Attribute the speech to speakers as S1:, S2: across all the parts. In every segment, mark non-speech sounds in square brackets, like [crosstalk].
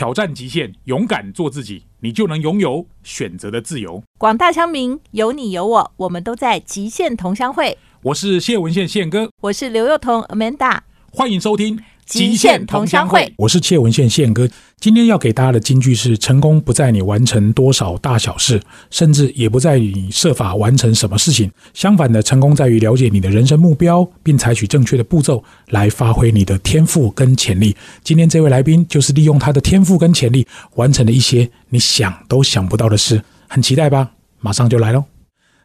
S1: 挑战极限，勇敢做自己，你就能拥有选择的自由。
S2: 广大乡民，有你有我，我们都在极限同乡会。
S1: 我是谢文宪宪哥，
S2: 我是刘幼彤 Amanda，
S1: 欢迎收听《
S2: 极限同乡会》。
S1: 我是谢文宪宪哥，今天要给大家的金句是：成功不在你完成多少大小事，甚至也不在于你设法完成什么事情。相反的，成功在于了解你的人生目标，并采取正确的步骤来发挥你的天赋跟潜力。今天这位来宾就是利用他的天赋跟潜力，完成了一些你想都想不到的事，很期待吧？马上就来喽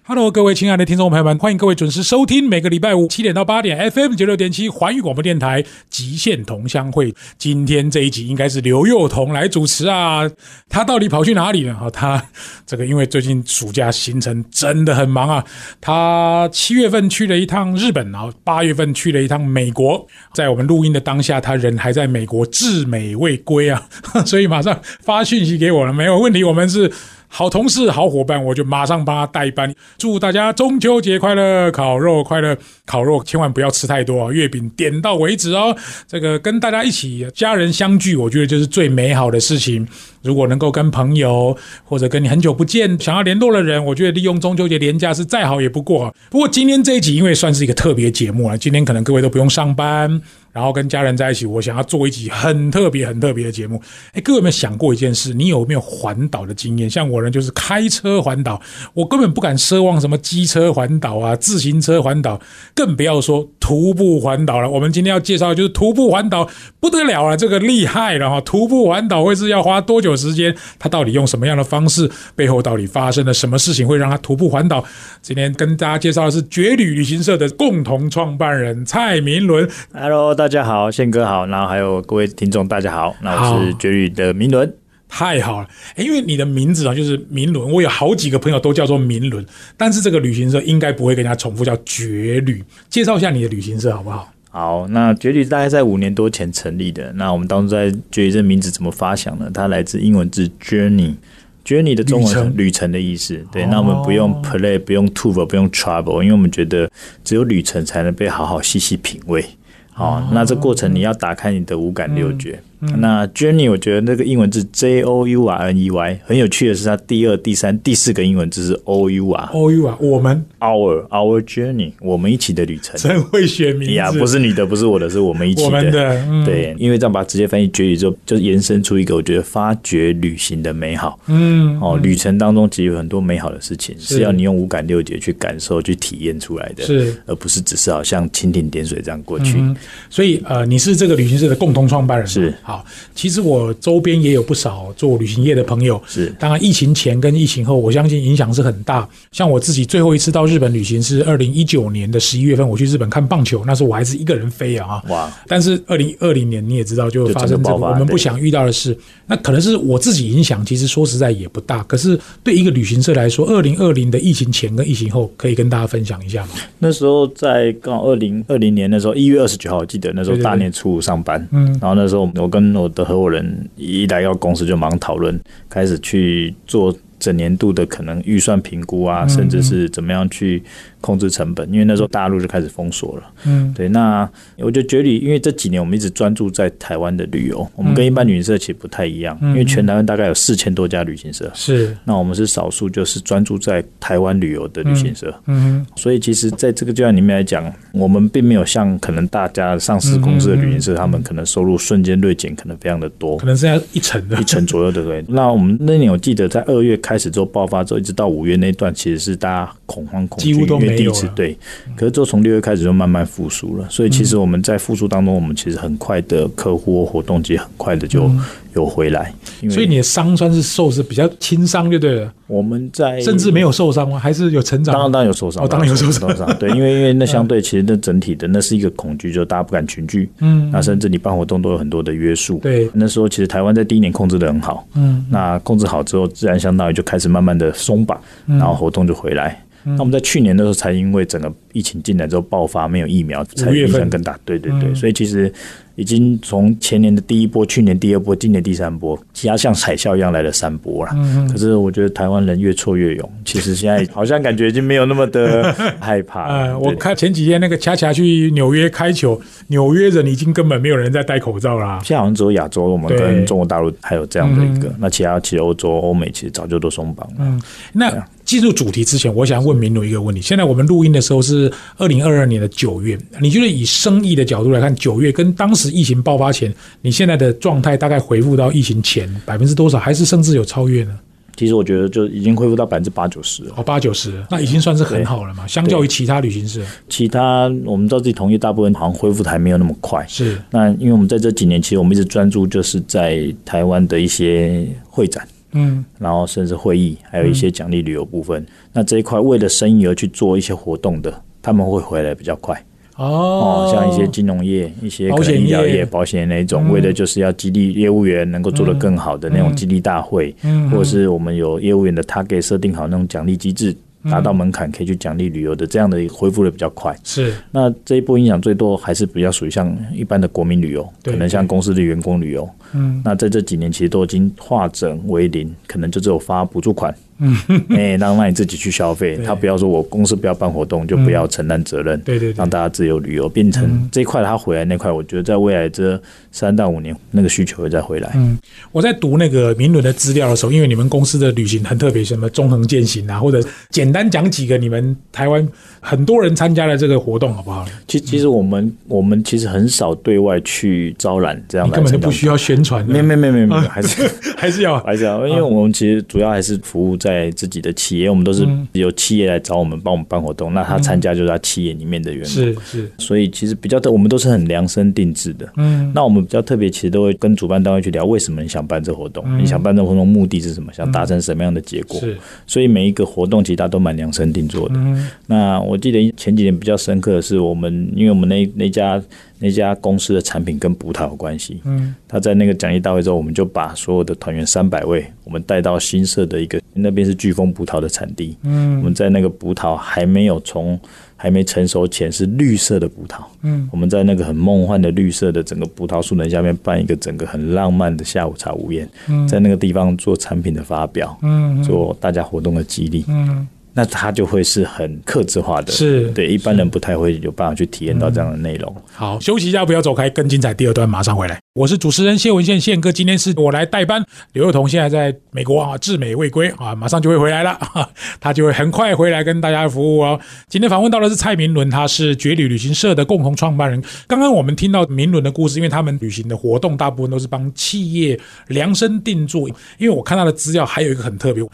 S1: ！Hello，各位亲爱的听众朋友们，欢迎各位准时收听每个礼拜五七点到八点 FM 九六点七环宇广播电台《极限同乡会》。今天这一集应该是刘幼彤来主持啊，他到底跑去哪里呢？哈，他这个因为最近暑假行程真的很忙啊，他七月份去了一趟日本，然后八月份去了一趟美国，在我们录音的当下，他人还在美国至美未归啊，[laughs] 所以马上发讯息给我了，没有问题，我们是。好同事、好伙伴，我就马上帮他代班。祝大家中秋节快乐，烤肉快乐！烤肉千万不要吃太多啊，月饼点到为止哦。这个跟大家一起家人相聚，我觉得就是最美好的事情。如果能够跟朋友或者跟你很久不见、想要联络的人，我觉得利用中秋节连假是再好也不过。不过今天这一集因为算是一个特别节目啊，今天可能各位都不用上班。然后跟家人在一起，我想要做一集很特别、很特别的节目。哎，各位有没有想过一件事？你有没有环岛的经验？像我呢，就是开车环岛，我根本不敢奢望什么机车环岛啊、自行车环岛，更不要说徒步环岛了。我们今天要介绍的就是徒步环岛，不得了了，这个厉害了哈！徒步环岛会是要花多久时间？他到底用什么样的方式？背后到底发生了什么事情会让他徒步环岛？今天跟大家介绍的是绝旅旅行社的共同创办人蔡明伦。
S3: Hello，大家好，宪哥好，然后还有各位听众大家好，那我是绝旅的明伦，
S1: 太好了，因为你的名字啊就是明伦，我有好几个朋友都叫做明伦，但是这个旅行社应该不会跟人家重复叫绝旅，介绍一下你的旅行社好不好？
S3: 好，那绝旅大概在五年多前成立的，那我们当初在绝旅这名字怎么发想呢？它来自英文字 journey，journey 的中文是旅程的意思，对，那我们不用 play，不用 tour，不用 travel，因为我们觉得只有旅程才能被好好细细品味。好，那这过程你要打开你的五感六觉。那 journey 我觉得那个英文字 J O U R N E Y 很有趣的是，它第二、第三、第四个英文字是 O U R
S1: O U R 我们。
S3: Our our journey 我们一起的旅程，
S1: 真会选名
S3: 呀，不是你的，不是我的，是我们一起的。
S1: 我们的
S3: 对，因为这样把它直接翻译绝旅之后，就延伸出一个我觉得发掘旅行的美好。嗯，哦，旅程当中其实有很多美好的事情，是。要你用五感六觉去感受、去体验出来的，
S1: 是。
S3: 而不是只是好像蜻蜓点水这样过去。
S1: 所以呃，你是这个旅行社的共同创办人，
S3: 是
S1: 好。其实我周边也有不少做旅行业的朋友，
S3: 是
S1: 当然疫情前跟疫情后，我相信影响是很大。像我自己最后一次到日本旅行是二零一九年的十一月份，我去日本看棒球，那时候我还是一个人飞啊哇！但是二零二零年你也知道，就发生这个我们不想遇到的事。那可能是我自己影响，其实说实在也不大。可是对一个旅行社来说，二零二零的疫情前跟疫情后，可以跟大家分享一下吗？
S3: 那时候在刚好二零二零年的时候，一月二十九号，我记得那时候大年初五上班，嗯，然后那时候我跟我的合伙人一来到公司就忙讨论，开始去做整年度的可能预算评估啊，甚至是怎么样去。控制成本，因为那时候大陆就开始封锁了。嗯，对。那我就觉得，因为这几年我们一直专注在台湾的旅游，我们跟一般旅行社其实不太一样。因为全台湾大概有四千多家旅行社，
S1: 是。
S3: 那我们是少数，就是专注在台湾旅游的旅行社。嗯。所以其实在这个阶段里面来讲，我们并没有像可能大家上市公司的旅行社，他们可能收入瞬间锐减，可能非常的多，
S1: 可能剩下一成的，
S3: 一成左右，对不对？那我们那年我记得在二月开始之后爆发之后，一直到五月那段，其实是大家恐慌恐惧，
S1: 几乎都没。
S3: 第一次对，可是就从六月开始就慢慢复苏了，所以其实我们在复苏当中，我们其实很快的客户活动其实很快的就有回来。
S1: 所以你的伤算是受是比较轻伤就对了。
S3: 我们在
S1: 甚至没有受伤吗？还是有成长？
S3: 当然当然有受伤，
S1: 哦，当然有受伤。
S3: 对，因为因为那 [laughs] 相对其实那整体的那是一个恐惧，就大家不敢群聚。嗯，那甚至你办活动都有很多的约束。
S1: 对，
S3: 那时候其实台湾在第一年控制的很好。嗯，那控制好之后，自然相当于就开始慢慢的松绑，然后活动就回来。那我们在去年的时候才因为整个疫情进来之后爆发，没有疫苗，才影响更大。对对对，
S1: 嗯
S3: 所以其实已经从前年的第一波、去年第二波、今年第三波，其他像海啸一样来了三波了。
S1: 嗯
S3: 可是我觉得台湾人越挫越勇，其实现在好像感觉已经没有那么的 [laughs] 害怕了。
S1: 呃，我看前几天那个恰恰去纽约开球，纽约人已经根本没有人在戴口罩啦。
S3: 现在好像只有亚洲，我们跟中国大陆还有这样的一个
S1: 嗯，
S3: 那其他其实欧洲、欧美其实早就都松绑了。
S1: 嗯，那进入主题之前，我想问明奴一个问题。现在我们录音的时候是二零二二年的九月，你觉得以生意的角度来看，九月跟当时疫情爆发前，你现在的状态大概回复到疫情前百分之多少，还是甚至有超越呢？
S3: 其实我觉得就已经恢复到百分之八九十了。
S1: 哦，八九十，那已经算是很好了嘛。相较于其他旅行社，
S3: 其他我们知道自己同业大部分好像恢复的还没有那么快。
S1: 是
S3: 那因为我们在这几年，其实我们一直专注就是在台湾的一些会展，
S1: 嗯。
S3: 然后甚至会议，还有一些奖励旅游部分。那这一块为了生意而去做一些活动的，他们会回来比较快。
S1: 哦。
S3: 哦，像一些金融业、一些可
S1: 保险
S3: 能医疗
S1: 业
S3: 业、保险那一种，
S1: 嗯
S3: 为的就是要激励业务员能够做得更好的那种激励大会，
S1: 嗯。
S3: 或者是我们有业务员的 target 设定好那种奖励机制，达到门槛可以去奖励旅游的，这样的恢复的比较快。
S1: 是
S3: 那这一波影响最多还是比较属于像一般的国民旅游，可能像公司的员工旅游。
S1: 嗯
S3: 那在这几年其实都已经化整为零，可能就只有发补助款，嗯，哎，让让你自己去消费，他不要说我公司不要办活动就不要承担责任，
S1: 对对对。
S3: 让大家自由旅游，变成这一块他回来那块，我觉得在未来这三到五年那个需求会再回来。
S1: 嗯，我在读那个明伦的资料的时候，因为你们公司的旅行很特别，什么中横践行啊，或者简单讲几个你们台湾很多人参加的这个活动，好不好？
S3: 其其实我们我们其实很少对外去招揽这样的
S1: 根本就不需要宣传的，
S3: 没没没没没，[laughs] 还是
S1: 还是要
S3: 还是要，因为我们其实主要还是服务在自己的企业，我们都是
S1: 嗯
S3: 由企业来找我们帮我们办活动，那他参加就是他企业里面的员工，
S1: 是是，
S3: 所以其实比较特，我们都是很量身定制的。
S1: 嗯，
S3: 那我们比较特别，其实都会跟主办单位去聊，为什么你想办这活动？
S1: 嗯
S3: 你想办这活动目的是什么？想达成什么样的结果？
S1: 是
S3: 所以每一个活动其实大家都蛮量身定做的。
S1: 嗯
S3: 那我记得前几年比较深刻的是，我们因为我们那那家那家公司的产品跟葡萄有关系，
S1: 嗯
S3: 他在那个奖励大会之后，我们就把所有的团员三百位，我们带到新社的一个那边是飓风葡萄的产地，嗯。我
S1: 嗯
S3: 们在那个葡萄还没有从还没成熟前是绿色的葡萄，
S1: 嗯。
S3: 我们在那个很梦幻的绿色的整个葡萄树的下面办一个整个很浪漫的下午茶午宴，
S1: 嗯。
S3: 在那个地方做产品的发表，
S1: 嗯。
S3: 做大家活动的激励，
S1: 嗯
S3: 那它就会是很克制化的，
S1: 是
S3: 对一般人不太会有办法去体验到这样的内容。
S1: 好，休息一下，不要走开，更精彩第二段马上回来。我是主持人谢文宪，宪哥，今天是我来代班。刘幼彤现在在美国啊，至美未归啊，马上就会回来了，哈 [laughs] 他就会很快回来跟大家服务哦。今天访问到的是蔡明伦，他是绝旅旅行社的共同创办人。刚刚我们听到明伦的故事，因为他们旅行的活动大部分都是帮企业量身定做。因为我看他的资料，还有一个很特别。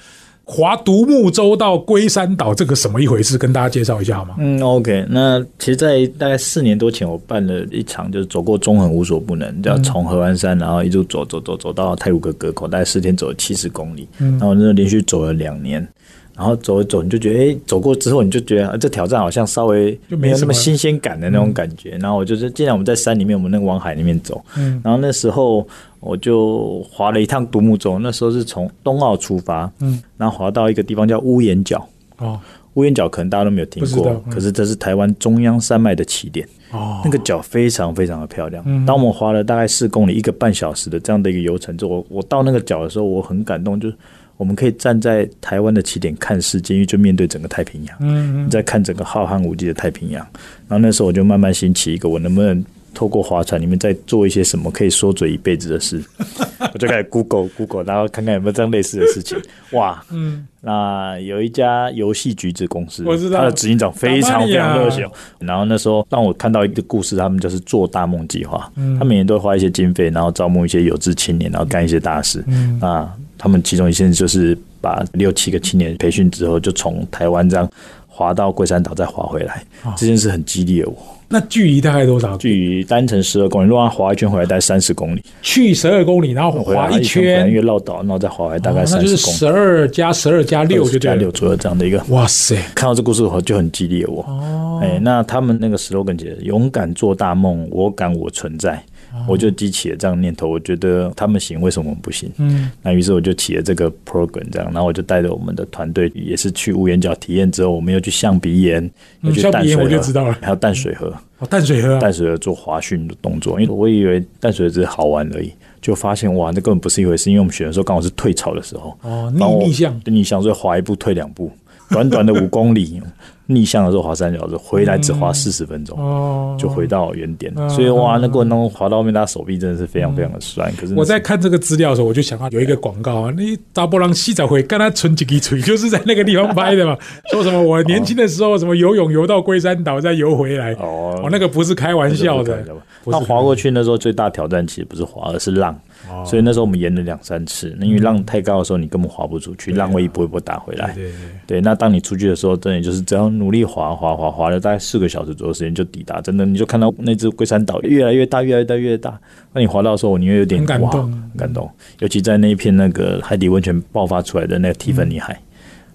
S1: 划独木舟到龟山岛，这个什么一回事？跟大家介绍一下好吗？
S3: 嗯，OK，那其实，在大概四年多前，我办了一场，就是走过中横无所不能，叫从合欢山，然后一路走走走走到泰鲁阁隔口，大概四天走了七十公里，
S1: 嗯
S3: 然后那连续走了两年。然后走一走，你就觉得，哎，走过之后，你就觉得、啊、这挑战好像稍微
S1: 就没
S3: 有那么新鲜感的那种感觉。然后我就是，既然我们在山里面，我们那个往海里面走，
S1: 嗯。
S3: 然后那时候我就划了一趟独木舟，那时候是从东澳出发，
S1: 嗯，
S3: 然后划到一个地方叫屋檐角，
S1: 哦。
S3: 乌岩角可能大家都没有听过可是这是台湾中央山脉的起点，
S1: 哦，
S3: 那个角非常非常的漂亮。
S1: 嗯。
S3: 当我们划了大概四公里，一个半小时的这样的一个游程之后，我我到那个角的时候，我很感动，就是我们可以站在台湾的起点看世界，因为就面对整个太平洋，
S1: 嗯嗯
S3: 在看整个浩瀚无际的太平洋。然后那时候我就慢慢兴起一个，我能不能透过划船你们再做一些什么可以缩嘴一辈子的事？[laughs] 我就开始 Google Google，然后看看有没有这样类似的事情。哇，
S1: 嗯
S3: 那有一家游戏橘子公司，
S1: 我知道
S3: 他的执行长非常非常热情。然后那时候让我看到一个故事，他们就是做大梦计划，
S1: 嗯
S3: 他每年都会花一些经费，然后招募一些有志青年，然后干一些大事。
S1: 嗯
S3: 那他们其中一些就是把六七个青年培训之后，就从台湾这样滑到龟山岛再滑回来
S1: 哦。
S3: 这件事很激励了我。
S1: 那距离大概多少？
S3: 距离单程十二公里，如果他滑一圈回来，大概三十公里。
S1: 去十二公里，然后滑一
S3: 圈因，为绕岛，然后再滑回来大概三十公里。
S1: 就是十二加十二加六就
S3: 加六。左右这样的一个
S1: 哇塞！
S3: 看到这故事后就很激励了我。
S1: 哦，
S3: 哎、那他们那个 slogan 写的“勇敢做大梦，我敢我存在”，我就激起了这样的念头，我觉得他们行，为什么我们不行？
S1: 嗯，
S3: 那于是我就起了这个 program，这样，然后我就带着我们的团队，也是去乌岩角体验之后，我们又去象鼻岩，又去淡水河
S1: 我就知道了。
S3: 还有淡水河，
S1: 哦，淡水河啊，
S3: 淡水河做滑训的动作，因为我以为淡水河只是好玩而已，就发现哇，那根本不是一回事，因为我们选的时候刚好是退潮的时候，
S1: 哦，逆逆向，
S3: 逆向，所以滑一步退两步，短短的五公里，[laughs] 逆向的时候滑三小时，回来只滑四十分钟。
S1: 哦，
S3: 就回到原点，
S1: 嗯
S3: 所以哇，那过程当中滑到后面，他手臂真的是非常非常的酸。可是那
S1: 我在看这个资料的时候，我就想到有一个广告啊，那大波浪洗澡会跟他存几滴水，就是在那个地方拍的嘛。[laughs] 说什么我年轻的时候什么游泳游到龟山岛再游回来，
S3: 哦
S1: 哦，那个不是开玩笑的，
S3: 那滑过去那时候最大挑战其实不是滑，而是浪。
S1: 哦
S3: 所以那时候我们延了两三次，那因为浪太高的时候，你根本滑不出去，浪会一波一波打回来。
S1: 对对
S3: 对，那当你出去的时候，真的就是只要努力滑滑滑滑了大概四个小时左右时间就抵达，真的你就看到那只龟山岛越来越大，越来越大，越大。那你滑到的时候，你会有点
S1: 很感
S3: 哇
S1: 动
S3: 很感动。尤其在那一片那个海底温泉爆发出来的那个蒂芬尼海。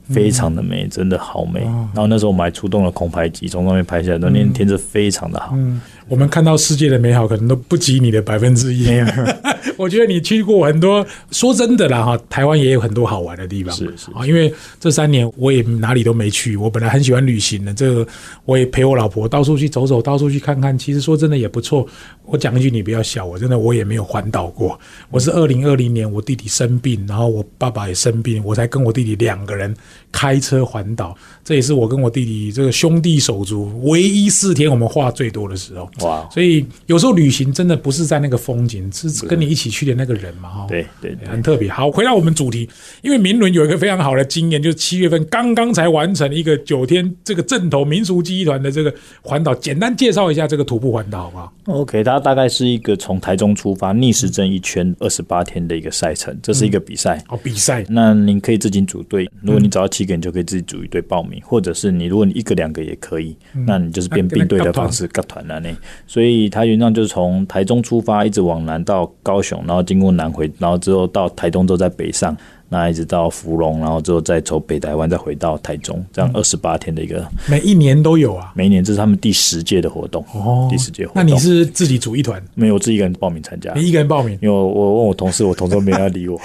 S3: 非常的美，真的好美。
S1: 哦
S3: 然后那时候我们还出动了空拍机，从上面拍下来，那天天色非常的好。
S1: 嗯，我们看到世界的美好，可能都不及你的百分之一。[laughs] 我觉得你去过很多，说真的啦哈，台湾也有很多好玩的地方。
S3: 是是
S1: 啊，因为这三年我也哪里都没去，我本来很喜欢旅行的，这个我也陪我老婆到处去走走，到处去看看。其实说真的也不错。我讲一句，你不要笑我，真的我也没有环岛过。我是二零二零年我弟弟生病，然后我爸爸也生病，我才跟我弟弟两个人开车环岛。这也是我跟我弟弟这个兄弟手足唯一四天我们话最多的时候。
S3: 哇，
S1: 所以有时候旅行真的不是在那个风景，是跟你一起去的那个人嘛，哈。
S3: 对对对，
S1: 很特别。好，回到我们主题，因为明伦有一个非常好的经验，就是七月份刚刚才完成一个九天这个正头民俗记忆团的这个环岛，简单介绍一下这个徒步环岛好不好
S3: ？OK，它大概是一个从台中出发逆时针一圈二十八天的一个赛程，这是一个比赛。
S1: 哦，比赛
S3: 那您可以自己组队，如果你找到七个人，就可以自己组一队报名，或者是你如果你一个两个也可以，那你就是变并队的方式，搞团了呢。所以它原上就是从台中出发，一直往南到高雄，然后经过南回，然后之后到台东之后再北上，那一直到福隆，然后之后再从北台湾再回到台中，这样二十八天的一个，
S1: 每一年都有啊。
S3: 每一年这是他们第十届的活动，
S1: 哦
S3: 第十届活动。
S1: 那你是自己组一团，
S3: 没有我自己一个人报名参加？
S1: 你一个人报名？
S3: 因为我我问我同事，我同事没人要理我。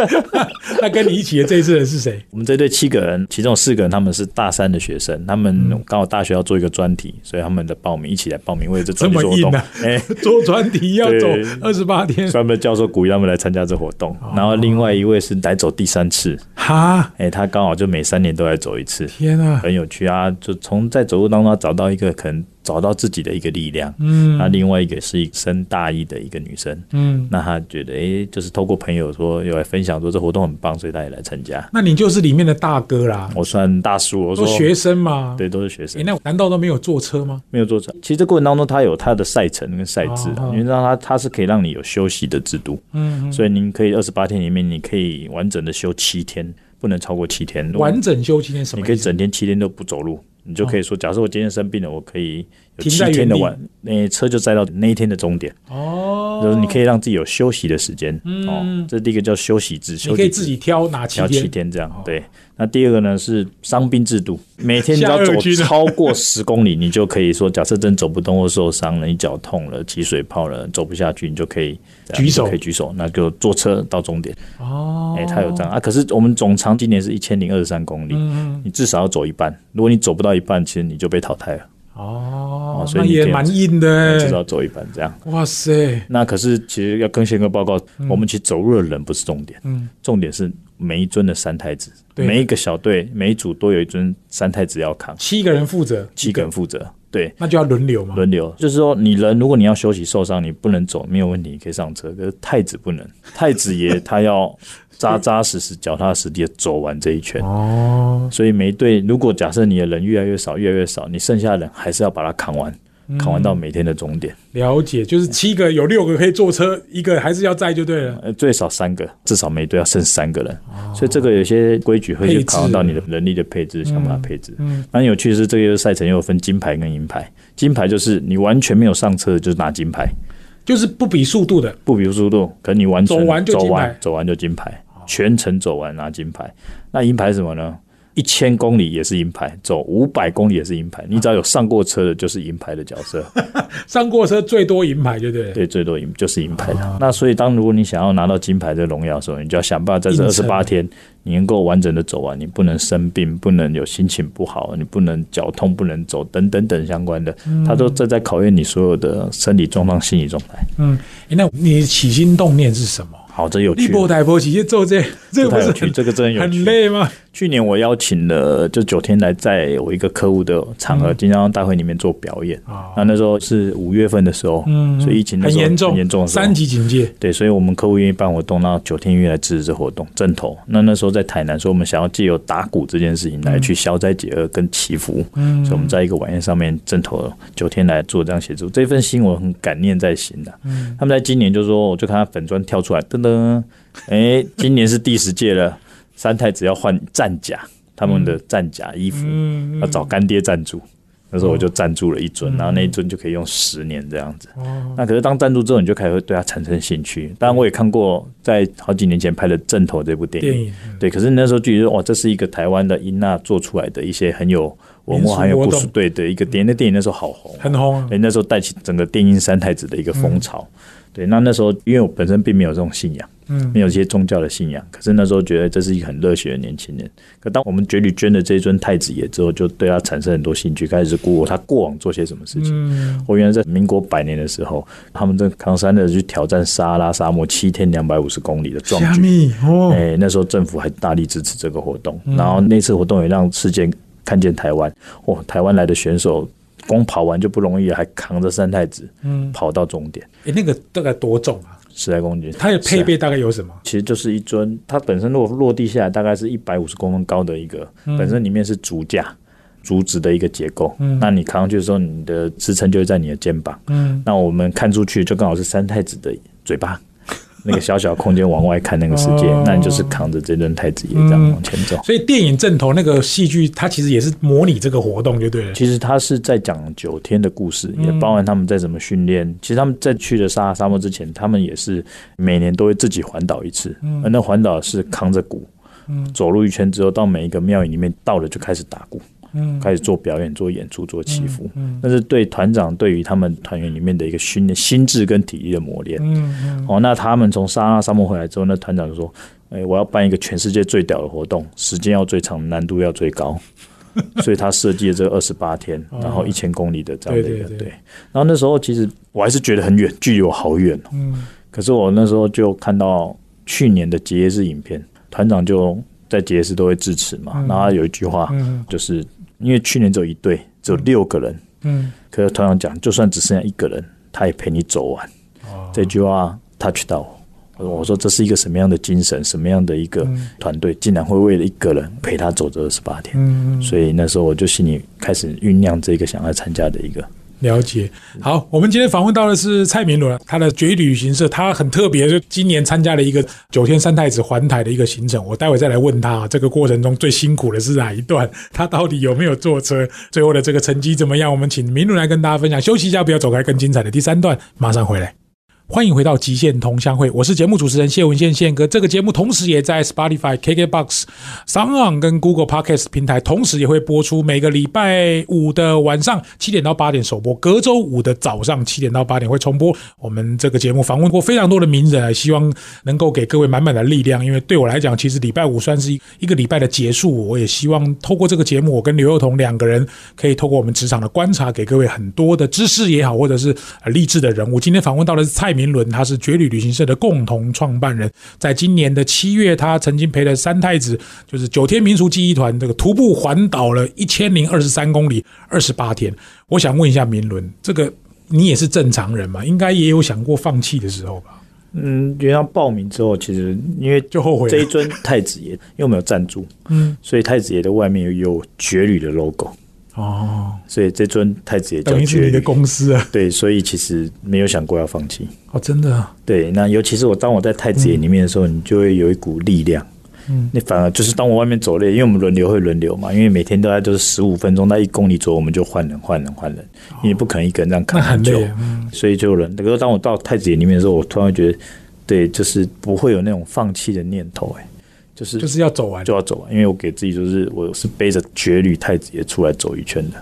S3: [laughs]
S1: 那跟你一起的这一次人是谁？
S3: 我们这队七个人，其中有四个人他们是大三的学生，他们刚好大学要做一个专题，所以他们的报名一起来报名，为了这专题做活动。[laughs] 哎，[laughs]
S1: 做专题要走
S3: 对
S1: 二十八天，
S3: 专门教授鼓励他们来参加这活动。然后另外一位是来走第三次，
S1: 哈，
S3: 哎，他刚好就每三年都来走一次，
S1: 天啊！
S3: 很有趣啊。就从在走路当中找到一个可能找到自己的一个力量。
S1: 嗯
S3: 那另外一个是一升大一的一个女生，
S1: 嗯，
S3: 那她觉得哎，就是透过朋友说有来分享说这活动很棒，所以她也来参加。
S1: 那你就是里面的大哥啦，
S3: 我算大叔，我说
S1: 都学生嘛。
S3: 对，都是学生
S1: 诶，。那难道都没有坐车吗？
S3: 没有坐车。其实这过程当中，它有它的赛程跟赛制因为让它它是可以让你有休息的制度，
S1: 嗯，
S3: 所以您可以二十八天里面，你可以完整的休七天，不能超过七天。
S1: 完整休七天什么？
S3: 你可以整天七天都不走路，你就可以说，假设我今天生病了，我可以有七天的晚，那车就载到那一天的终点，
S1: 哦，
S3: 就是你可以让自己有休息的时间。哦，这第一个叫休息制，休息制
S1: 你可以自己挑哪七
S3: 天七。
S1: 天
S3: 这样。对，那第二个呢是伤兵制度，每天你只要走超过十公里，你就可以说，假设真走不动或受伤了，你脚痛了、起水泡了、走不下去，你就可以
S1: 举手
S3: 可以举手，那就坐车到终点。
S1: 哦，
S3: 哎、它有这样啊。可是我们总长今年是一千零二十三公里，
S1: 嗯，
S3: 你至少要走一半。如果你走不到一半，其实你就被淘汰了，
S1: 哦，
S3: 所以
S1: 也蛮硬的欸。
S3: 至少走一半这样。
S1: 哇塞，
S3: 那可是其实要跟宪哥报告，我们其实走路的人不是重点，
S1: 嗯，
S3: 重点是每一尊的三太子，
S1: 对。
S3: 每一个小队每一组都有一尊三太子要扛，
S1: 七个人负责，
S3: 七个人负责，对，
S1: 那就要轮流嘛。
S3: 轮流。就是说，你人如果你要休息受伤，你不能走没有问题，你可以上车。可是太子不能，太子爷他要扎 [laughs] 扎实实、脚踏实地的走完这一圈。
S1: 哦，
S3: 所以每一队，如果假设你的人越来越少，越来越少，你剩下的人还是要把它扛完，扛完到每天的终点。
S1: 了解，就是七个有六个可以坐车，一个还是要在就对了。
S3: 呃，最少三个，至少每队要剩三个人。所以这个有些规矩会去考量到你的人力的配置，想办法配置。
S1: 嗯，
S3: 蛮有趣的是，这个赛程又分金牌跟银牌。金牌就是你完全没有上车，就是拿金牌，
S1: 就是不比速度的。
S3: 不比速度，可能你完全
S1: 走完就
S3: 走
S1: 金牌
S3: 完走完就金牌，全程走完拿金牌。那银牌是什么呢？一千公里也是银牌，走五百公里也是银牌。你只要有上过车的，就是银牌的角色。[laughs]
S1: 上过车最多银牌，对不对？
S3: 对，最多银就是银牌的。那所以，当如果你想要拿到金牌的荣耀的时候，你就要想办法在这二十八天，你能够完整的走完。你不能生病，不能有心情不好，你不能脚痛，不能走，等等等相关的，他都正在考验你所有的生理状况、心理状态。
S1: 嗯，那你起心动念是什么？
S3: 好，这有趣。
S1: 一波台波起去做这，[laughs] 这个不是
S3: 这个真有
S1: 很累吗？
S3: 去年我邀请了就九天来在我一个客户的场合金章大会里面做表演啊。那那时候是五月份的时候，嗯，所以疫情
S1: 很严重，
S3: 严重
S1: 三级警戒。
S3: 对，所以我们客户愿意办活动，那九天愿意来支持这活动，正头。那那时候在台南，所以我们想要借由打鼓这件事情来去消灾解厄跟祈福。嗯，所以我们在一个晚宴上面正头九天来做这样协助。这份心我很感念在心的。嗯，他们在今年就说，我就看他粉砖跳出来，噔噔，哎，今年是第十届了，三太子要换战甲。他们的战甲衣服要找干爹赞助，那时候我就赞助了一尊，然后那一尊就可以用十年这样子。那可是当赞助之后，你就开始会对他产生兴趣。当然，我也看过在好几年前拍的《正头》这部电影，对。可是那时候就觉得哇，这是一个台湾的英娜做出来的一些很有文化、还有故事对对一个电影。那电影那时候好红，
S1: 很红。
S3: 哎，那时候带起整个电音三太子的一个风潮。对，那那时候因为我本身并没有这种信仰。嗯，没有一些宗教的信仰，可是那时候觉得这是一个很热血的年轻人。可当我们绝旅捐了这尊太子爷之后，就对他产生很多兴趣，开始估他过往做些什么事情。嗯，我原来在民国百年的时候，他们在康山的去挑战沙拉沙漠七天两百五十公里的壮举。哦，哎，那时候政府还大力支持这个活动，然后那次活动也让世界看见台湾。哦，台湾来的选手光跑完就不容易，还扛着三太子，嗯，跑到终点。
S1: 哎，那个大概多重啊？
S3: 十来公斤，
S1: 它的配备大概有什么？
S3: 其实就是一尊，它本身落落地下来大概是一百五十公分高的一个，本身里面是竹架、竹子的一个结构。嗯，那你扛上去的时候，你的支撑就会在你的肩膀。嗯，那我们看出去就刚好是三太子的嘴巴。那个小小空间往外看那个世界，那你就是扛着这尊太子爷这样往前走。
S1: 所以电影正头那个戏剧，它其实也是模拟这个活动，就对了。
S3: 其实它是在讲九天的故事，也包含他们在怎么训练。其实他们在去的沙沙漠之前，他们也是每年都会自己环岛一次，而那环岛是扛着鼓，走路一圈之后，到每一个庙宇里面到了就开始打鼓。嗯，开始做表演、做演出、做祈福，嗯，那是对团长对于他们团员里面的一个训练、心智跟体力的磨练。嗯嗯，哦，那他们从沙拉沙漠回来之后，那团长就说：“哎，我要办一个全世界最屌的活动，时间要最长，难度要最高。[laughs] ”所以他设计了这个二十八天，然后一千公里的这样的一个对。然后那时候其实我还是觉得很远，距离我好远哦。嗯。可是我那时候就看到去年的结业式影片，团长就在结业式都会致辞嘛，然后有一句话就是。因为去年只有一队，只有六个人。嗯，可是团长讲，就算只剩下一个人，他也陪你走完。哦，这句话 touch 到我。我说这是一个什么样的精神，什么样的一个团队，竟然会为了一个人陪他走这二十八天？嗯，所以那时候我就心里开始酝酿这个想要参加的一个。
S1: 了解，好，我们今天访问到的是蔡明伦，他的绝旅行社，他很特别，就今年参加了一个九天三太子环台的一个行程。我待会再来问他，这个过程中最辛苦的是哪一段？他到底有没有坐车？最后的这个成绩怎么样？我们请明伦来跟大家分享。休息一下，不要走开，更精彩的第三段马上回来。欢迎回到极限同乡会，我是节目主持人谢文宪宪哥。这个节目同时也在 Spotify、KKBox、s o n g 跟 Google Podcast 平台，同时也会播出。每个礼拜五的晚上七点到八点首播，隔周五的早上七点到八点会重播。我们这个节目访问过非常多的名人，希望能够给各位满满的力量。因为对我来讲，其实礼拜五算是一一个礼拜的结束。我也希望透过这个节目，我跟刘幼彤两个人可以透过我们职场的观察，给各位很多的知识也好，或者是励志的人物。今天访问到的是蔡。明伦，他是绝旅旅行社的共同创办人。在今年的七月，他曾经陪了三太子，就是九天民俗记忆团，这个徒步环岛了一千零二十三公里，二十八天。我想问一下明伦，这个你也是正常人嘛？应该也有想过放弃的时候吧？
S3: 嗯，原来报名之后，其实因为
S1: 就后悔
S3: 这一尊太子爷，因为我们有赞助，嗯，所以太子爷的外面有绝旅的 logo。哦，所以这尊太子也叫绝
S1: 你的公司啊。
S3: 对，所以其实没有想过要放弃。
S1: 哦，真的。
S3: 啊对，那尤其是我当我在太子爷里面的时候，你就会有一股力量。嗯，那反而就是当我外面走累，因为我们轮流会轮流嘛，因为每天都在都是十五分钟，那一公里左右我们就换人换人换人，因为不可能一个人这样扛很久。嗯，所以就人。那个当我到太子爷里面的时候，我突然觉得，对，就是不会有那种放弃的念头。哎。就是
S1: 就是要走完。
S3: 就要走完，因为我给自己就是我是背着绝旅太子爷出来走一圈的。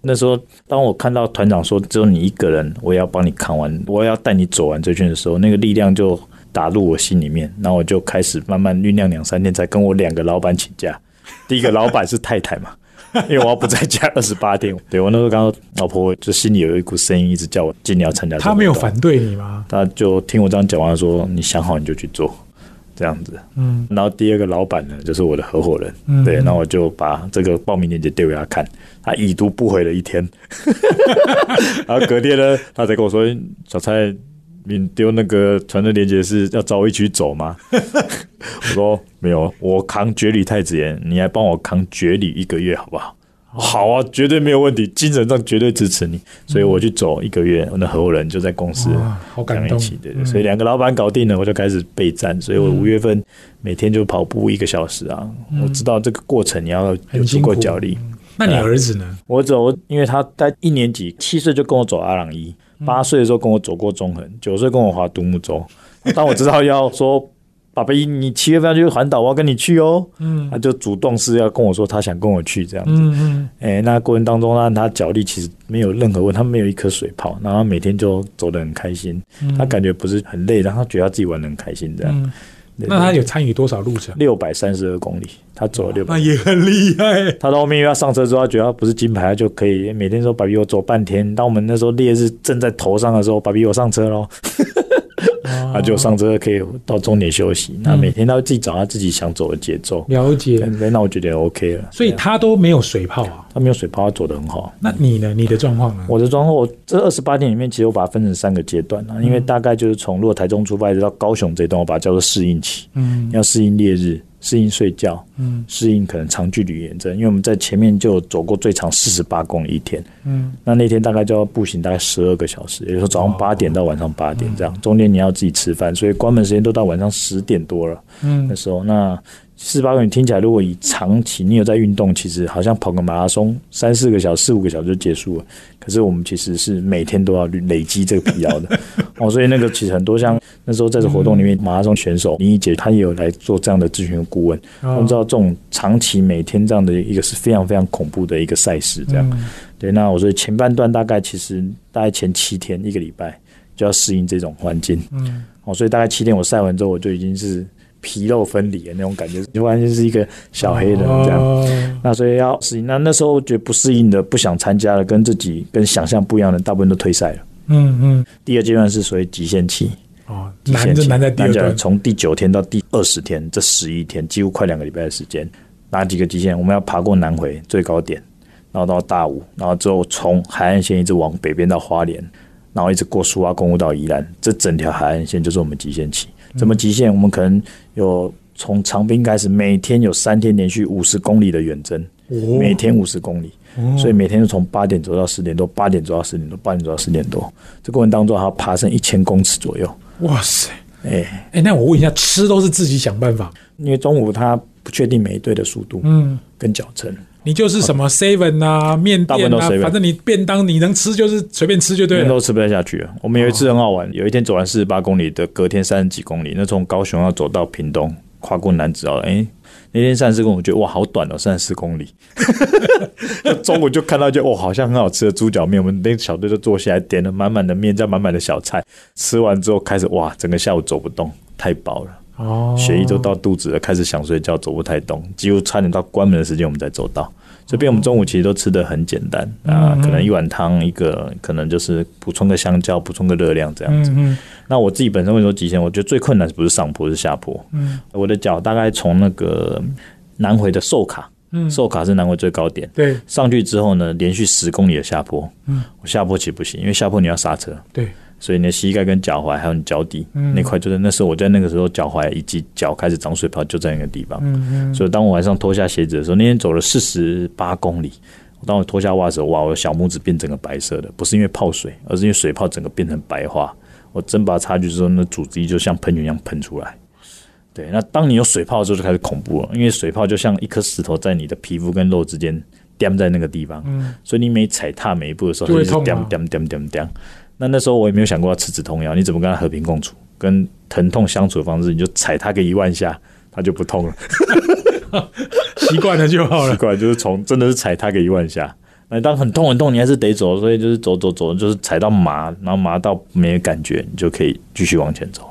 S3: 那时候，当我看到团长说只有你一个人，我也要帮你扛完，我要带你走完这圈的时候，那个力量就打入我心里面，然后我就开始慢慢酝酿两三天，才跟我两个老板请假。[laughs] 第一个老板是太太嘛，因为我要不在家二十八天。对我那时候刚刚老婆就心里有一股声音一直叫我尽量要参加。
S1: 他没有反对你吗？
S3: 他就听我这样讲完说：“你想好你就去做。”这样子，
S1: 嗯，
S3: 然后第二个老板呢，就是我的合伙人，
S1: 嗯。
S3: 对，那我就把这个报名链接丢给他看，他已读不回了一天，[laughs] 然后隔天呢，他才跟我说：“小蔡，你丢那个传的链接是要找我一起走吗？” [laughs] 我说：“没有，我扛绝旅太子爷，你来帮我扛绝旅一个月好不好？”好啊，绝对没有问题，精神上绝对支持你，所以我去走一个月，我的合伙人就在公司
S1: 哇，好感动。
S3: 一起，对对，
S1: 嗯。
S3: 所以两个老板搞定了，我就开始备战，所以我五月份每天就跑步一个小时啊，我知道这个过程你要有足
S1: 很辛苦
S3: 够脚力。
S1: 那你儿子呢？
S3: 我走，因为他在一年级，七岁就跟我走阿朗伊，八岁的时候跟我走过中横，九岁跟我划独木舟。当我知道要说，爸爸，你七月份要去环岛，我要跟你去哦，
S1: 嗯
S3: 他就主动是要跟我说他想跟我去这样子。
S1: 嗯嗯，
S3: 哎、那过程当中呢，他脚力其实没有任何问题，他没有一颗水泡，然后他每天就走得很开心，嗯他感觉不是很累，然后他觉得他自己玩得很开心这样。
S1: 嗯那他有参与多少路程？
S3: 六百三十二公里，他走了六百
S1: 那。也很厉害。
S3: 他到后面又要上车之后，他觉得他不是金牌，他就可以每天说：“爸比，我走半天。”当我们那时候烈日正在头上的时候，爸比，我上车喽。他就上车可以到终点休息。那每天他会自己找他自己想走的节奏。
S1: 了解，
S3: 对，那我觉得 OK 了。
S1: 所以他都没有水泡啊。
S3: 他没有水泡，他走得很好。
S1: 那你呢？你的状况呢？
S3: 我的状况，我这二十八天里面，其实我把它分成三个阶段啊，因为大概就是从如果台中出发一直到高雄这一段，我把它叫做适应期，
S1: 嗯
S3: 要适应烈日，适应睡觉，
S1: 嗯。
S3: 适应可能长距离远征，因为我们在前面就走过最长四十八公里一天，
S1: 嗯。
S3: 那那天大概就要步行大概十二个小时，也就是说早上八点到晚上八点这样，中间你要自己吃饭，所以关门时间都到晚上十点多了。嗯。那
S1: 嗯
S3: 时候，那四十八公里听起来，如果以长期你有在运动，其实好像跑个马拉松三四个小时、四五个小时就结束了。可是我们其实是每天都要累积这个疲劳的 [laughs] 哦，所以那个其实很多像那时候在这活动里面，马拉松选手林怡姐她也有来做这样的咨询顾问。我们知道这种长期每天这样的一个是非常非常恐怖的一个赛事，这样。对，那我所以前半段大概其实大概前七天一个礼拜就要适应这种环境。
S1: 嗯
S3: 哦，所以大概七天我晒完之后，我就已经是皮肉分离的那种感觉，就完全是一个小黑人这样。
S1: 哦
S3: 那所以要适应，那那时候觉得不适应的、不想参加的，跟自己跟想象不一样的，大部分都退赛了。
S1: 嗯嗯
S3: 第二阶段是所谓极限期，
S1: 哦，
S3: 极限期
S1: 难就难在第二段。
S3: 从第九天到第二十天，这十一天几乎快两个礼拜的时间，哪几个极限？我们要爬过南回最高点，然后到大武，然后之后从海岸线一直往北边到花莲，然后一直过苏花公路到宜兰，这整条海岸线就是我们极限期。怎么极限？我们可能有从长滨开始，每天有三天连续五十公里的远征，
S1: 哦
S3: 每天五十公里。所以每天就从八点走到十点多，八点走到十点多，八点走到十点多。这过程当中还要爬升一千公尺左右。
S1: 哇塞！
S3: 哎、
S1: 哎，那我问一下，吃都是自己想办法？
S3: 因为中午它不确定每一队的速度
S1: 嗯，
S3: 跟脚程，
S1: 你就是什么 seven 啊、面
S3: 大部分都
S1: 店啊，反正你便当你能吃就是随便吃就对了。
S3: 都吃不太下去了。我们有一次很好玩，有一天走完四十八公里的，隔天三十几公里，那从高雄要走到屏东，跨过南子澳，哎、那天三十四公里，我觉得哇，好短哦，三十四公里。[laughs] 中午就看到就哦，好像很好吃的猪脚面，我们那小队就坐下来点了满满的面，加满满的小菜，吃完之后开始哇，整个下午走不动，太饱了。
S1: 哦，
S3: 血液都到肚子了，开始想睡觉，走不太动，几乎差点到关门的时间我们才走到。这边我们中午其实都吃的很简单啊，可能一碗汤，一个可能就是补充个香蕉，补充个热量这样子。
S1: 嗯嗯
S3: 那我自己本身会说极限，我觉得最困难不是上坡，是下坡。
S1: 嗯。
S3: 我的脚大概从那个南回的寿卡，
S1: 嗯，
S3: 寿卡是南回最高点，
S1: 对。
S3: 上去之后呢，连续十公里的下坡，
S1: 嗯，
S3: 我下坡其实不行，因为下坡你要刹车，
S1: 对，
S3: 所以你的膝盖跟脚踝还有你脚底、
S1: 嗯
S3: 那块，就是那时候我在那个时候脚踝以及脚开始长水泡，就在那个地方。所以当我晚上脱下鞋子的时候，那天走了四十八公里。当我脱下袜子的时候，哇，我的小拇指变整个白色的，不是因为泡水，而是因为水泡整个变成白化。我真把它插进去之后，那组织液就像喷泉一样喷出来。对，那当你有水泡的时候，就开始恐怖了，因为水泡就像一颗石头在你的皮肤跟肉之间掂在那个地方，
S1: 嗯
S3: 所以你每踩踏每一步的时候，
S1: 就会
S3: 它就是
S1: 痛啊
S3: 掂掂掂掂掂。那那时候我也没有想过要吃止痛药，你怎么跟他和平共处，跟疼痛相处的方式，你就踩他个一万下，他就不痛了。[laughs]
S1: 习惯了就好了。
S3: 习惯就是从真的是踩他个一万下，那当很痛很痛，你还是得走，所以就是走走走，就是踩到麻，然后麻到没有感觉，你就可以继续往前走。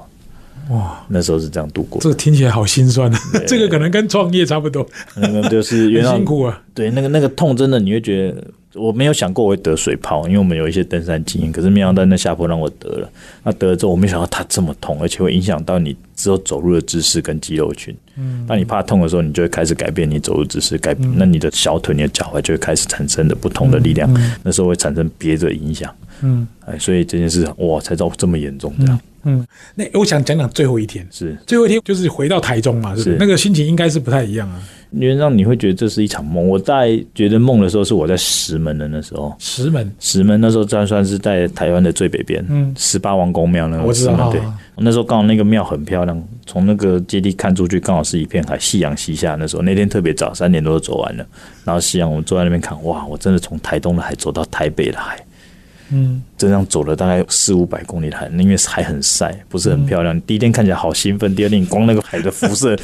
S1: 哇，
S3: 那时候是这样度过。
S1: 这个听起来好心酸啊！这个可能跟创业差不多，[laughs]
S3: 那个就是原来
S1: 辛苦啊。
S3: 对，那个那个痛真的你会觉得，我没有想过我会得水泡，因为我们有一些登山经验，可是没想到那下坡让我得了。那得了之后，我没想到它这么痛，而且会影响到你之后走路的姿势跟肌肉群。嗯，当你怕痛的时候，你就会开始改变你走路姿势，改那你的小腿、你的脚踝就会开始产生的不同的力量，那时候会产生别的影响。嗯，哎，所以这件事哇，才知道这么严重这样。
S1: 嗯，那我想讲讲最后一天，
S3: 是
S1: 最后一天就是回到台中嘛，是那个心情应该是不太一样啊。
S3: 原让你会觉得这是一场梦。我在觉得梦的时候，是我在石门的那时候。
S1: 石门，
S3: 石门那时候算算是在台湾的最北边，嗯，十八王公庙那个。
S1: 我知道，
S3: 对，那时候刚好那个庙很漂亮，从那个阶梯看出去，刚好是一片海，夕阳西下。那时候那天特别早，三点多就走完了，然后夕阳，我们坐在那边看，哇，我真的从台东的海走到台北的海。嗯，这样走了大概四五百公里的海，因为海很晒，不是很漂亮。第一天看起来好兴奋，第二天光那个海的肤色，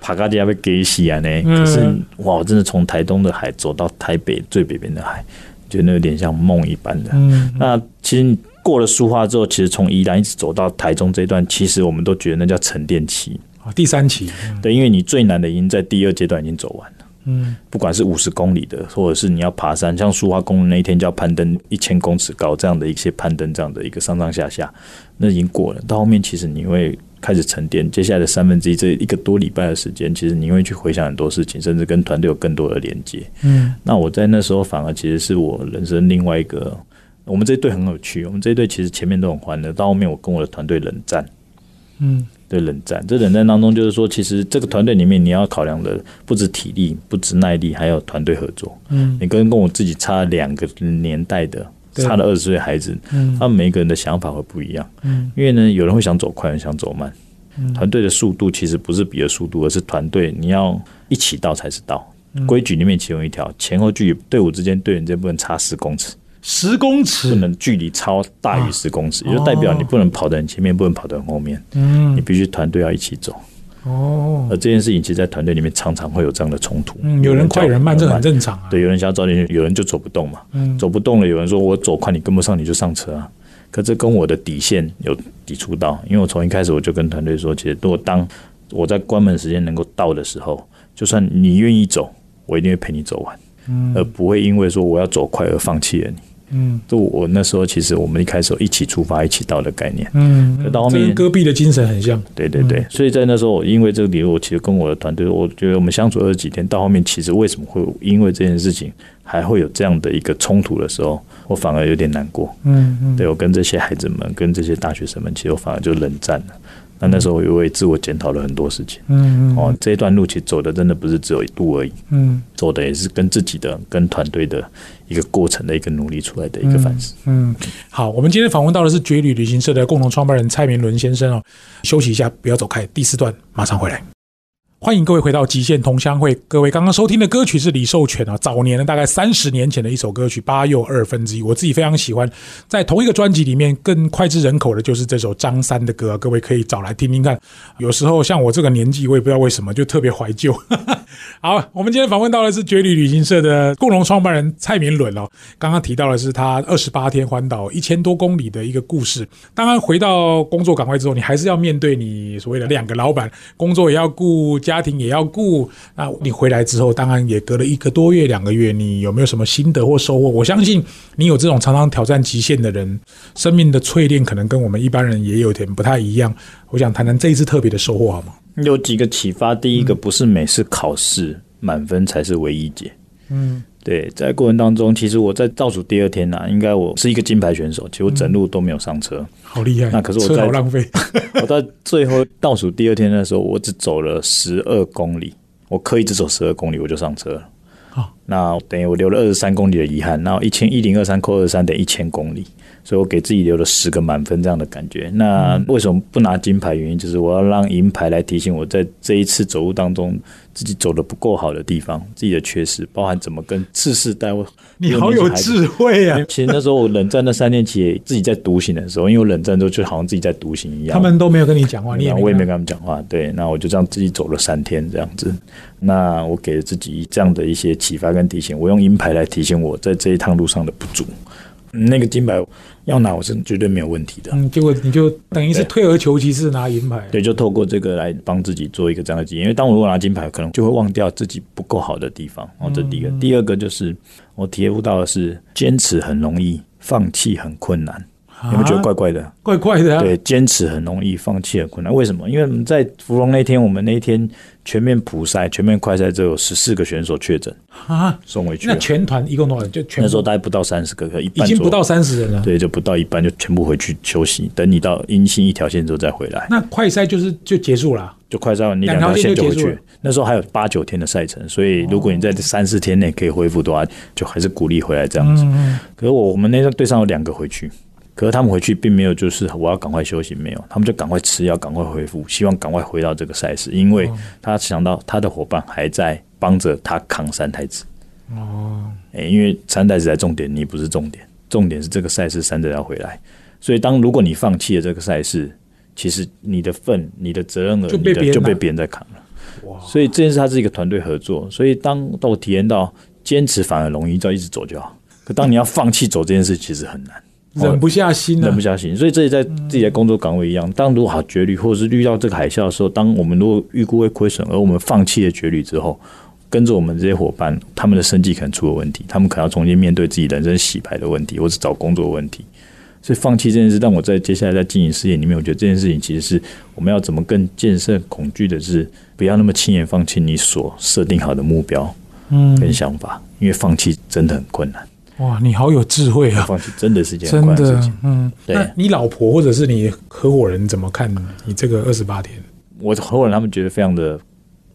S3: 帕卡迪亚被给洗啊呢。可是哇，我真的从台东的海走到台北最北边的海，觉得有点像梦一般的。那其实过了苏花之后，其实从宜兰一直走到台中这一段，其实我们都觉得那叫沉淀期
S1: 啊，第三期。
S3: 对，因为你最难的已经在第二阶段已经走完了。嗯，不管是五十公里的，或者是你要爬山，像苏花公路那一天就要攀登一千公尺高这样的一些攀登，这样的一个上上下下，那已经过了。到后面其实你会开始沉淀，接下来的三分之一这一个多礼拜的时间，其实你会去回想很多事情，甚至跟团队有更多的连接。嗯，那我在那时候反而其实是我人生另外一个，我们这一队很有趣，我们这一队其实前面都很欢乐，到后面我跟我的团队冷战。嗯。对冷战，这冷战当中，就是说，其实这个团队里面，你要考量的不止体力，不止耐力，还有团队合作。嗯，你跟跟我自己差两个年代的，差了二十岁孩子，嗯，他们每一个人的想法会不一样。嗯，因为呢，有人会想走快，有人想走慢。嗯，团队的速度其实不是比的速度，而是团队你要一起到才是到。规矩里面其中一条，前后距离队伍之间队员之间不能差十公尺。
S1: 十公尺
S3: 不能距离超大于十公尺，也就代表你不能跑在很前面，不能跑在很后面。嗯，你必须团队要一起走。哦，而这件事情其实，在团队里面常常会有这样的冲突。
S1: 嗯，有人快，有人慢，这很正常啊。
S3: 对，有人想要早点去，有人就走不动嘛。嗯，走不动了，有人说我走快，你跟不上，你就上车啊。可这跟我的底线有抵触到，因为我从一开始我就跟团队说，其实如果当我在关门时间能够到的时候，就算你愿意走，我一定会陪你走完，嗯，而不会因为说我要走快而放弃了你。嗯，就我那时候，其实我们一开始一起出发、一起到的概念，嗯，到后面
S1: 戈壁的精神很像，
S3: 对对对，所以在那时候，因为这个理由，其实跟我的团队，我觉得我们相处二十几天，到后面其实为什么会因为这件事情还会有这样的一个冲突的时候，我反而有点难过，嗯嗯，对我跟这些孩子们、跟这些大学生们，其实我反而就冷战了。那那时候我又为自我检讨了很多事情，嗯嗯，哦，这一段路其实走的真的不是只有一度而已，嗯，走的也是跟自己的、跟团队的一个过程的一个努力出来的一个反思。
S1: 嗯，好，我们今天访问到的是绝旅旅行社的共同创办人蔡明伦先生哦，休息一下，不要走开，第四段马上回来。欢迎各位回到极限同乡会。各位刚刚收听的歌曲是李寿全啊，早年的大概三十年前的一首歌曲《八又二分之一》，我自己非常喜欢。在同一个专辑里面，更脍炙人口的就是这首张三的歌，各位可以找来听听看。有时候像我这个年纪，我也不知道为什么就特别怀旧。[laughs] 好，我们今天访问到的是绝旅旅行社的共同创办人蔡明伦哦。刚刚提到的是他二十八天环岛一千多公里的一个故事。当然，回到工作岗位之后，你还是要面对你所谓的两个老板，工作也要顾。家庭也要顾，那你回来之后，当然也隔了一个多月、两个月，你有没有什么心得或收获？我相信你有这种常常挑战极限的人，生命的淬炼可能跟我们一般人也有点不太一样。我想谈谈这一次特别的收获好吗？
S3: 有几个启发。第一个，不是每次考试满分才是唯一解。嗯，对，在过程当中，其实我在倒数第二天呢，应该我是一个金牌选手，其实我整路都没有上车。
S1: 好厉害！
S3: 那可是我在
S1: 浪费。[laughs]
S3: 我到最后倒数第二天的时候，我只走了十二公里，我刻意只走十二公里，我就上车了。好，那等于我留了二十三公里的遗憾，然后一千一零二三扣二三等于一千公里，所以我给自己留了十个满分这样的感觉。那为什么不拿金牌？原因就是我要让银牌来提醒我在这一次走路当中自己走的不够好的地方，自己的缺失，包含怎么跟次世代。
S1: 你好有智慧啊！[laughs]
S3: 其实那时候我冷战那三年期自己在独行的时候，因为我冷战之后就好像自己在独行一样，
S1: 他们都没有跟你讲话，你也
S3: 我也没跟他们讲话。对，那我就这样自己走了三天这样子。那我给了自己这样的一些启发跟提醒，我用银牌来提醒我在这一趟路上的不足。那个金牌要拿，我是绝对没有问题的。
S1: 嗯，结果你就等于是退而求其次拿银牌。
S3: 对，就透过这个来帮自己做一个这样的经验。因为当我如果拿金牌，可能就会忘掉自己不够好的地方。哦，这第一个。第二个就是我体悟到的是，坚持很容易，放弃很困难。有没有觉得怪怪的？
S1: 怪怪的。
S3: 对，坚持很容易，放弃很困难。为什么？因为我们在芙蓉那天，我们那一天全面普赛、全面快赛，只有十四个选手确诊啊，送回去。
S1: 那全团一共多少人？就全
S3: 那时候大概不到三十个，可一半
S1: 已经不到三十人了。
S3: 对，就不到一半，就全部回去休息，等你到阴性一条线之后再回来。
S1: 那快赛就是就结束了，
S3: 就快赛完，你两条线就回去。那时候还有八九天的赛程，所以如果你在这三四天内可以恢复的话，就还是鼓励回来这样子。可是我我们那队上有两个回去。可是他们回去并没有，就是我要赶快休息，没有，他们就赶快吃药，赶快恢复，希望赶快回到这个赛事，因为他想到他的伙伴还在帮着他扛三太子。哦，哎，因为三太子在重点，你不是重点，重点是这个赛事三者要回来。所以当如果你放弃了这个赛事，其实你的份、你的责任额，就被就被别人在扛了。哇！所以这件事它是一个团队合作，所以当我体验到坚持反而容易，只要一直走就好。可当你要放弃走这件事，其实很难。
S1: 忍不下心，
S3: 忍不下心，所以这也在自己的工作岗位一样。当如果好绝旅，或者是遇到这个海啸的时候，当我们如果预估会亏损，而我们放弃了绝旅之后，跟着我们这些伙伴，他们的生计可能出了问题，他们可能要重新面对自己人生洗牌的问题，或是找工作问题。所以放弃这件事，让我在接下来在经营事业里面，我觉得这件事情其实是我们要怎么更建设恐惧的是，不要那么轻言放弃你所设定好的目标，嗯，跟想法，因为放弃真的很困难。
S1: 哇，你好有智慧啊！
S3: 放弃真的是件真的事情。
S1: 嗯，那你老婆或者是你合伙人怎么看你这个二十八天？
S3: 我合伙人他们觉得非常的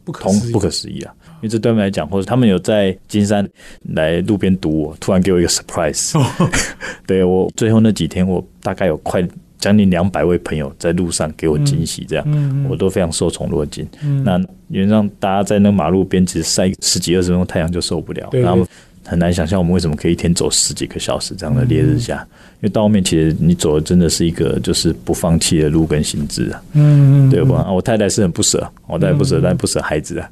S1: 不可思
S3: 不可思议啊！因为这对他们来讲，或者他们有在金山来路边堵我，突然给我一个 surprise。[laughs] 对我最后那几天，我大概有快将近两百位朋友在路上给我惊喜，这样我都非常受宠若惊。那原让大家在那马路边其实晒十几二十分钟太阳就受不了，然后。很难想象我们为什么可以一天走十几个小时这样的烈日下，因为到后面其实你走的真的是一个就是不放弃的路跟心智啊，嗯，对吧？我太太是很不舍，我太太不舍，但不舍孩子啊，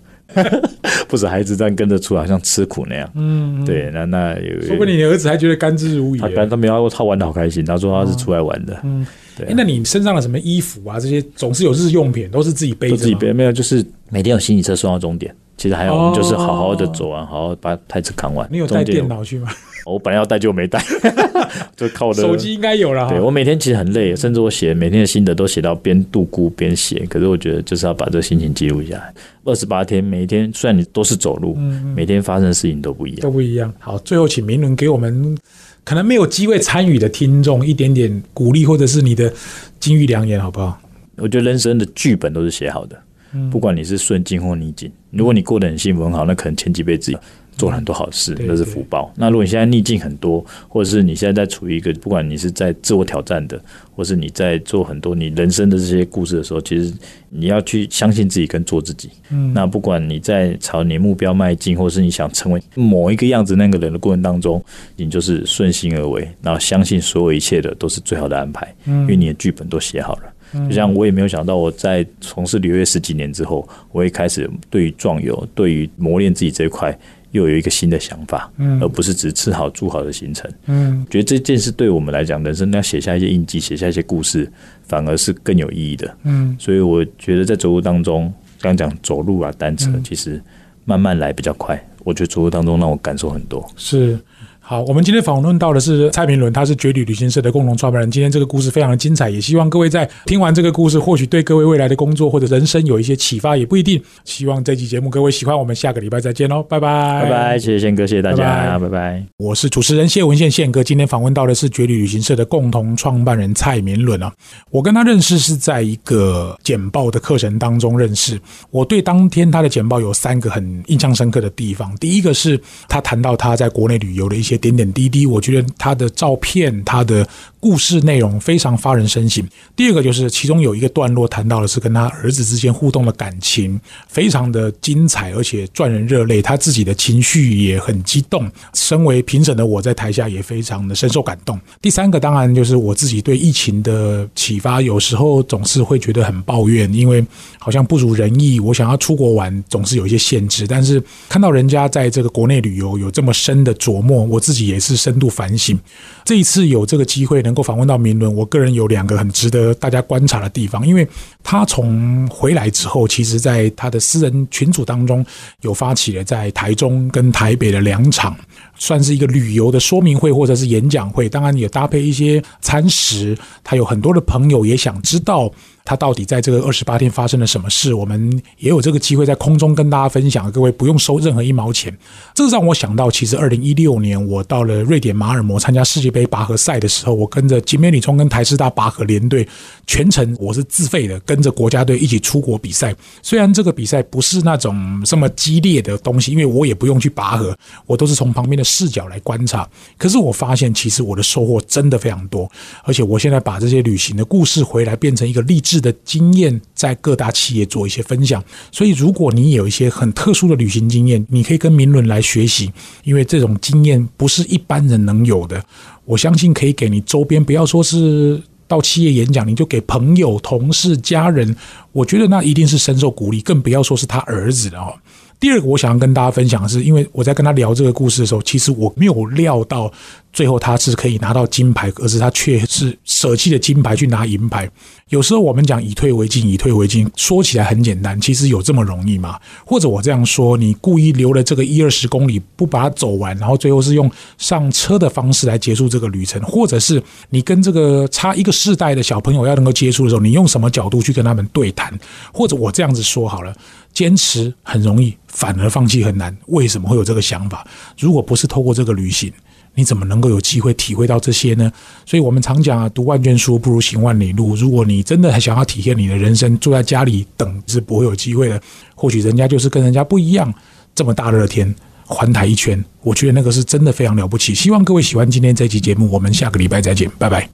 S3: [laughs] 不舍孩子，但跟着出来像吃苦那样，嗯，对，那那有，
S1: 说不定你儿子还觉得甘之如饴，
S3: 他他没有，他玩的好开心，他说他是出来玩的，嗯，对。
S1: 那你身上的什么衣服啊，这些总是有日用品，都是自己背着，
S3: 自己背没有，就是每天有行李车送到终点。其实还有，我们就是好好的走完，好好把太子扛完。
S1: 你有带电脑去吗？[laughs]
S3: 我本来要带就没带，[laughs] 就靠我的
S1: 手机应该有了。
S3: 对我每天其实很累，甚至我写每天的心得都写到边度孤边写。可是我觉得就是要把这个心情记录下来。二十八天，每一天虽然你都是走路，每天发生的事情都不一样，
S1: 都不一样。好，最后请明伦给我们可能没有机会参与的听众一点点鼓励，或者是你的金玉良言，好不好？
S3: 我觉得人生的剧本都是写好的。不管你是顺境或逆境，如果你过得很幸福很好，那可能前几辈子做了很多好事，那是福报。那如果你现在逆境很多，或者是你现在在处于一个，不管你是在自我挑战的，或是你在做很多你人生的这些故事的时候，其实你要去相信自己跟做自己。嗯，那不管你在朝你目标迈进，或是你想成为某一个样子那个人的过程当中，你就是顺心而为，然后相信所有一切的都是最好的安排，因为你的剧本都写好了。就像我也没有想到，我在从事旅游业十几年之后，我也开始对于壮游、对于磨练自己这一块，又有一个新的想法，嗯，而不是只吃好住好的行程，嗯，觉得这件事对我们来讲，人生要写下一些印记，写下一些故事，反而是更有意义的，嗯，所以我觉得在走路当中，刚讲走路啊，单车其实慢慢来比较快，我觉得走路当中让我感受很多，
S1: 是。好，我们今天访问到的是蔡明伦，他是绝旅旅行社的共同创办人。今天这个故事非常的精彩，也希望各位在听完这个故事，或许对各位未来的工作或者人生有一些启发，也不一定。希望这期节目各位喜欢，我们下个礼拜再见喽，拜拜，
S3: 拜拜，谢谢宪哥，谢谢大家，拜拜。
S1: 我是主持人谢文宪宪哥，今天访问到的是绝旅旅行社的共同创办人蔡明伦啊。我跟他认识是在一个简报的课程当中认识。我对当天他的简报有三个很印象深刻的地方，第一个是他谈到他在国内旅游的一些。点点滴滴，我觉得他的照片，他的。故事内容非常发人深省。第二个就是其中有一个段落谈到的是跟他儿子之间互动的感情，非常的精彩，而且赚人热泪。他自己的情绪也很激动。身为评审的我在台下也非常的深受感动。第三个当然就是我自己对疫情的启发，有时候总是会觉得很抱怨，因为好像不如人意。我想要出国玩，总是有一些限制。但是看到人家在这个国内旅游有这么深的琢磨，我自己也是深度反省。这一次有这个机会能能够访问到明伦，我个人有两个很值得大家观察的地方，因为他从回来之后，其实在他的私人群组当中有发起了在台中跟台北的两场，算是一个旅游的说明会或者是演讲会，当然也搭配一些餐食。他有很多的朋友也想知道。他到底在这个二十八天发生了什么事？我们也有这个机会在空中跟大家分享，各位不用收任何一毛钱。这让我想到，其实二零一六年我到了瑞典马尔摩参加世界杯拔河赛的时候，我跟着吉美里冲跟台师大拔河联队，全程我是自费的，跟着国家队一起出国比赛。虽然这个比赛不是那种这么激烈的东西，因为我也不用去拔河，我都是从旁边的视角来观察。可是我发现，其实我的收获真的非常多，而且我现在把这些旅行的故事回来，变成一个励志。的经验在各大企业做一些分享，所以如果你有一些很特殊的旅行经验，你可以跟明伦来学习，因为这种经验不是一般人能有的。我相信可以给你周边，不要说是到企业演讲，你就给朋友、同事、家人，我觉得那一定是深受鼓励，更不要说是他儿子了哦。第二个，我想要跟大家分享的是，因为我在跟他聊这个故事的时候，其实我没有料到。最后他是可以拿到金牌，可是他却是舍弃了金牌去拿银牌。有时候我们讲以退为进，以退为进，说起来很简单，其实有这么容易吗？或者我这样说，你故意留了这个一二十公里不把它走完，然后最后是用上车的方式来结束这个旅程，或者是你跟这个差一个世代的小朋友要能够接触的时候，你用什么角度去跟他们对谈？或者我这样子说好了，坚持很容易，反而放弃很难。为什么会有这个想法？如果不是透过这个旅行。你怎么能够有机会体会到这些呢？所以我们常讲啊，读万卷书不如行万里路。如果你真的很想要体验你的人生，坐在家里等是不会有机会的。或许人家就是跟人家不一样，这么大热天环台一圈，我觉得那个是真的非常了不起。希望各位喜欢今天这期节目，我们下个礼拜再见，拜拜。